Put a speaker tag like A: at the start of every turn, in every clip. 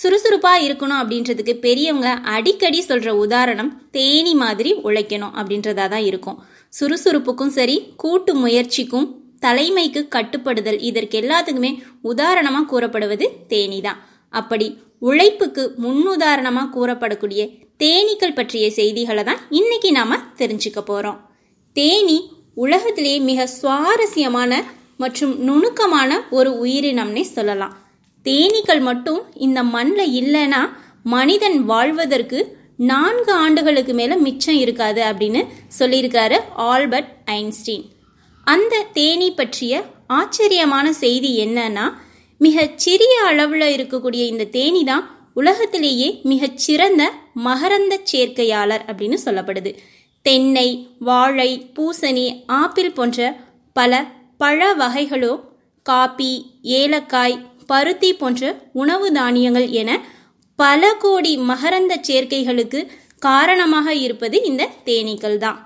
A: சுறுசுறுப்பாக இருக்கணும் அப்படின்றதுக்கு பெரியவங்க அடிக்கடி சொல்கிற உதாரணம் தேனி மாதிரி உழைக்கணும் அப்படின்றதா தான் இருக்கும். சுறுசுறுப்புக்கும் சரி கூட்டு முயற்சிக்கும் தலைமைக்கு கட்டுப்படுதல் இதற்கு எல்லாத்துக்குமே உதாரணமாக கூறப்படுவது தேனி தான். அப்படி உழைப்புக்கு முன்னுதாரணமாக கூறப்படக்கூடிய தேனீக்கள் பற்றிய செய்திகளை தான் இன்னைக்கு நாம் தெரிஞ்சுக்க போகிறோம் தேனி உலகத்திலேயே மிக சுவாரஸ்யமான மற்றும் நுணுக்கமான ஒரு உயிரினம்னே சொல்லலாம். தேனீக்கள் மட்டும் இந்த மண்ணில் இல்லைன்னா மனிதன் வாழ்வதற்கு நான்கு ஆண்டுகளுக்கு மேலே மிச்சம் இருக்காது அப்படின்னு சொல்லியிருக்காரு ஆல்பர்ட் ஐன்ஸ்டீன். அந்த தேனி பற்றிய ஆச்சரியமான செய்தி என்னன்னா மிகச்சிறிய அளவில் இருக்கக்கூடிய இந்த தேனி தான் உலகத்திலேயே மிகச் சிறந்த மகரந்த சேர்க்கையாளர் அப்படின்னு சொல்லப்படுது. தென்னை வாழை பூசணி ஆப்பிள் போன்ற பல பழ வகைகளோ காபி ஏலக்காய் பருத்தி போன்ற உணவு தானியங்கள் என பல கோடி மகரந்த சேர்க்கைகளுக்கு காரணமாக இருப்பது இந்த தேனீக்கள் தான்.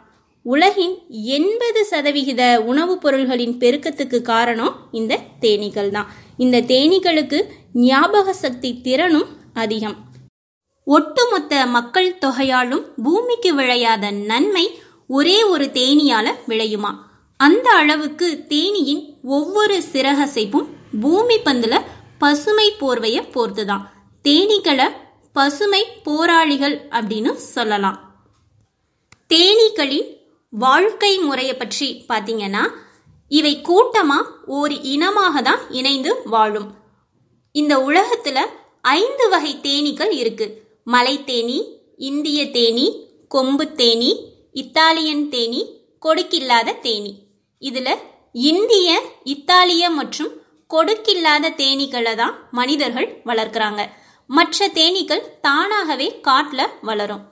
A: உலகின் எண்பது சதவிகித உணவுப் பொருள்களின் பெருக்கத்துக்கு காரணம் இந்த தேனீக்கள் தான். இந்த தேனீக்களுக்கு ஞாபக சக்தி திறனும் அதிகம். ஒட்டுமொத்த மக்கள் தொகையாலும் பூமிக்கு விளையாத நன்மை ஒரே ஒரு தேனியால விளையுமா? அந்த அளவுக்கு தேனியின் ஒவ்வொரு சிறகசைப்பும் பூமி பந்துல பசுமை போர்வைய போர்த்துதான். தேனீக்களை பசுமை போராளிகள் அப்படின்னு சொல்லலாம். தேனீக்களின் வாழ்க்கை முறையை பற்றி பார்த்தீங்கன்னா இவை கூட்டமா ஒரு இனமாக தான் இணைந்து வாழும். இந்த உலகத்துல ஐந்து வகை தேனீக்கள் இருக்கு. மலை தேனி இந்திய தேனி கொம்பு தேனி இத்தாலியன் தேனி கொடுக்கில்லாத தேனி. இதுல இந்திய இத்தாலிய மற்றும் கொடுக்கில்லாத தேனீக்களை தான் மனிதர்கள் வளர்க்குறாங்க. மற்ற தேனீக்கள் தானாகவே காட்டில் வளரும்.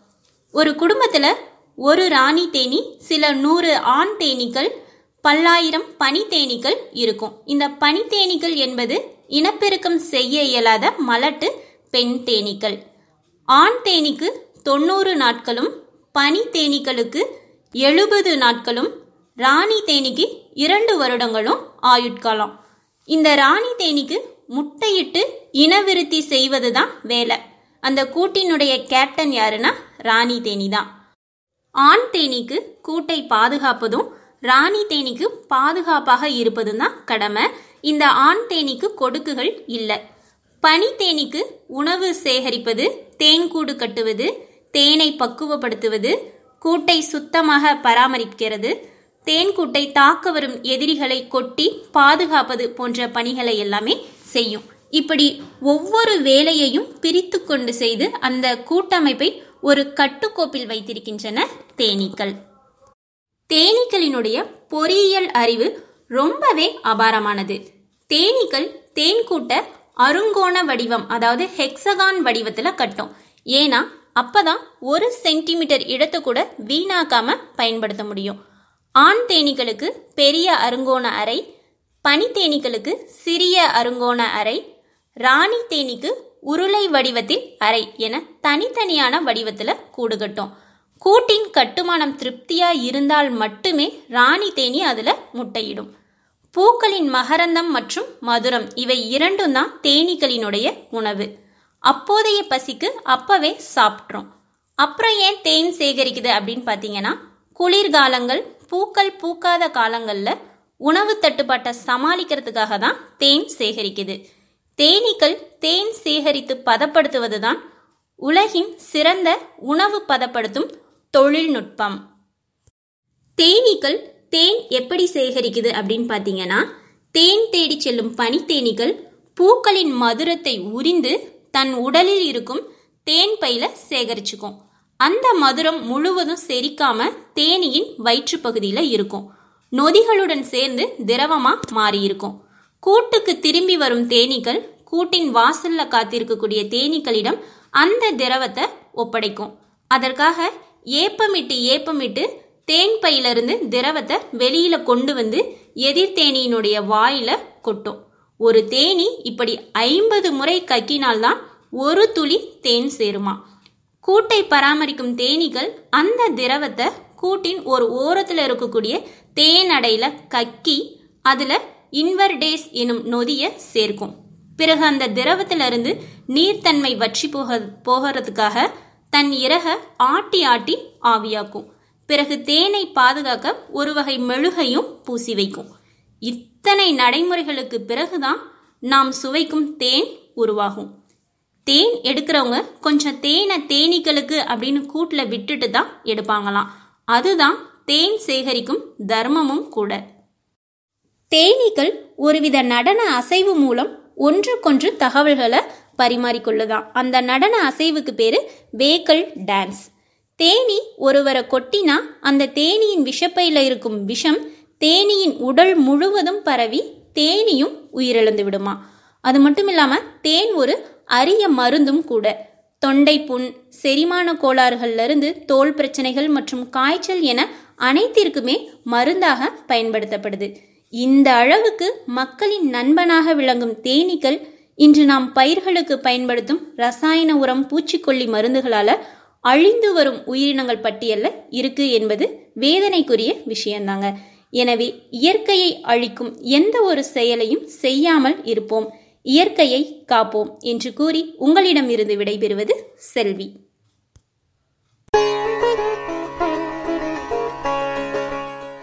A: ஒரு குடும்பத்தில் ஒரு ராணி தேனி சில நூறு ஆண் தேனீக்கள் பல்லாயிரம் பனி தேனீக்கள் இருக்கும். இந்த பனி தேனீக்கள் என்பது இனப்பெருக்கம் செய்ய இயலாத மலட்டு பெண் தேனீக்கள். ஆண் தேனீக்கு தொண்ணூறு நாட்களும் பனி தேனீக்களுக்கு எழுபது நாட்களும் ராணி தேனிக்கு இரண்டு வருடங்களும் ஆயுட்காலம். இந்த ராணி தேனிக்கு முட்டையிட்டு இனவிருத்தி செய்வது தான் வேலை. அந்த கூட்டினுடைய கேப்டன் யாருன்னா ராணி தேனி தான் ஆண் தேனிக்கு கூட்டை பாதுகாப்பதும் ராணி தேனிக்கு பாதுகாப்பாக இருப்பதும் தான் கடமை. இந்த ஆண் தேனிக்கு கொடுக்குகள் இல்லை. பனி தேனிக்கு உணவு சேகரிப்பது தேன்கூடு கட்டுவது தேனை பக்குவப்படுத்துவது கூட்டை சுத்தமாக பராமரிக்கிறது தேன்கூட்டை தாக்க வரும் எதிரிகளை கொட்டி பாதுகாப்பது போன்ற பணிகளை எல்லாமே செய்யும். இப்படி ஒவ்வொரு வேலையையும் பிரித்து கொண்டு செய்து அந்த கூட்டமைப்பை ஒரு கட்டுக்கோப்பில் வைத்திருக்கின்றன தேனீக்கள். தேனீக்களினுடைய பொறியியல் அறிவு ரொம்பவே அபாரமானது. தேனீக்கள் தேன்கூட்ட அருங்கோண வடிவம் அதாவது ஹெக்ஸகான் வடிவத்தில் கட்டும். ஏன்னா அப்பதான் ஒரு சென்டிமீட்டர் இடத்தை கூட வீணாக்காம பயன்படுத்த முடியும். ஆண் தேனீக்களுக்கு பெரிய அருங்கோண அறை பனி தேனீக்களுக்கு சிறிய அருங்கோண அறை ராணி தேனீக்கு உருளை வடிவத்தில் அறை என தனித்தனியான வடிவத்தில் கூடு கட்டும். கூட்டின் கட்டுமானம் திருப்தியா இருந்தால் மட்டுமே ராணி தேனி அதுல முட்டையிடும். பூக்களின் மகரந்தம் மற்றும் மதுரம் இவை இரண்டும் தான் தேனீக்களினுடைய உணவு. அப்போதைய பசிக்கு அப்பவே சாப்பிட்றோம். அப்புறம் ஏன் தேன் சேகரிக்குது அப்படின்னு பார்த்தீங்கன்னா குளிர்காலங்கள் பூக்கள் பூக்காத காலங்களில் உணவு தட்டுப்பாட்டை சமாளிக்கிறதுக்காக தான் தேன் சேகரிக்குது. தேனீக்கள் தேன் சேகரித்து பதப்படுத்துவது தான் உலகின் சிறந்த உணவு பதப்படுத்தும் தொழில்நுட்பம். தேனீக்கள் தேன் எப்படி சேகரிக்குது அப்படின்னு பார்த்தீங்கன்னா தேன் தேடி செல்லும் பனித்தேனீக்கள் பூக்களின் மதுரத்தை உறிந்து தன் உடலில் இருக்கும் தேன் பையில சேகரிச்சுக்கும். அந்த மதுரம் முழுவதும் செரிக்காம தேனியின் வயிற்று பகுதியில இருக்கும். நொதிகளுடன் சேர்ந்து திரவமா மாறியிருக்கும். கூட்டுக்கு திரும்பி வரும் தேனீக்கள் கூட்டின் வாசல்ல காத்திருக்கக்கூடிய தேனீக்களிடம் அந்த திரவத்தை ஒப்படைக்கும். அதற்காக ஏப்பமிட்டு ஏப்பமிட்டு தேன் பையிலிருந்து திரவத்தை வெளியில கொண்டு வந்து எதிர் தேனியினுடைய வாயில கொட்டும். ஒரு தேனி இப்படி ஐம்பது முறை கக்கினால்தான் ஒரு துளி தேன் சேருமா? கூட்டை பராமரிக்கும் தேனீக்கள் அந்த திரவத்தை கூட்டின் ஒரு ஓரத்தில் இருக்கக்கூடிய தேன் கக்கி அதுல இன்வர்டேஸ் எனும் நொதியை சேர்க்கும். பிறகு அந்த திரவத்திலிருந்து நீர்த்தன்மை வற்றி போக போகிறதுக்காக தன் இறக ஆட்டி ஆட்டி ஆவியாக்கும். பிறகு தேனை பாதுகாக்க ஒரு வகை மெழுகையும் பூசி வைக்கும். இத்தனை நடைமுறைகளுக்கு பிறகுதான் நாம் சுவைக்கும் தேன் உருவாகும். தேன் எடுக்கிறவங்க கொஞ்சம் தேனை தேனீக்களுக்கு அப்படின்னு கூட்டில் விட்டுட்டு தான் எடுப்பாங்களாம். அதுதான் தேன் சேகரிக்கும் தர்மமும் கூட. தேனீக்கள் ஒருவித நடன அசைவு மூலம் ஒன்றுக்கொன்று தகவல்களை பரிமாறிக்கொள்ளுதான் அந்த நடன அசைவுக்கு பேரு வேக்கல் டான்ஸ். தேனி ஒருவரை கொட்டினா அந்த தேனியின் விஷப்பையில் இருக்கும் விஷம் தேனியின் உடல் முழுவதும் பரவி தேனியும் உயிரிழந்து விடுமா அது மட்டும் இல்லாமல் தேன் ஒரு அரிய மருந்தும் கூட. தொண்டை புண் செரிமான கோளாறுகள்ல இருந்து தோல் பிரச்சனைகள் மற்றும் காய்ச்சல் என அனைத்திற்குமே மருந்தாக பயன்படுத்தப்படுது. இந்த அளவுக்கு மக்களின் நண்பனாக விளங்கும் தேனீக்கள் இன்று நாம் பயிர்களுக்கு பயன்படுத்தும் ரசாயன உரம் பூச்சிக்கொல்லி மருந்துகளால அழிந்து வரும் உயிரினங்கள் பட்டியல்ல இருக்கு என்பது வேதனைக்குரிய விஷயம்தாங்க எனவே இயற்கையை அழிக்கும் எந்த ஒரு செயலையும் செய்யாமல் இருப்போம். இயற்கையை காப்போம் என்று கூறி உங்களிடமிருந்து விடைபெறுவது செல்வி.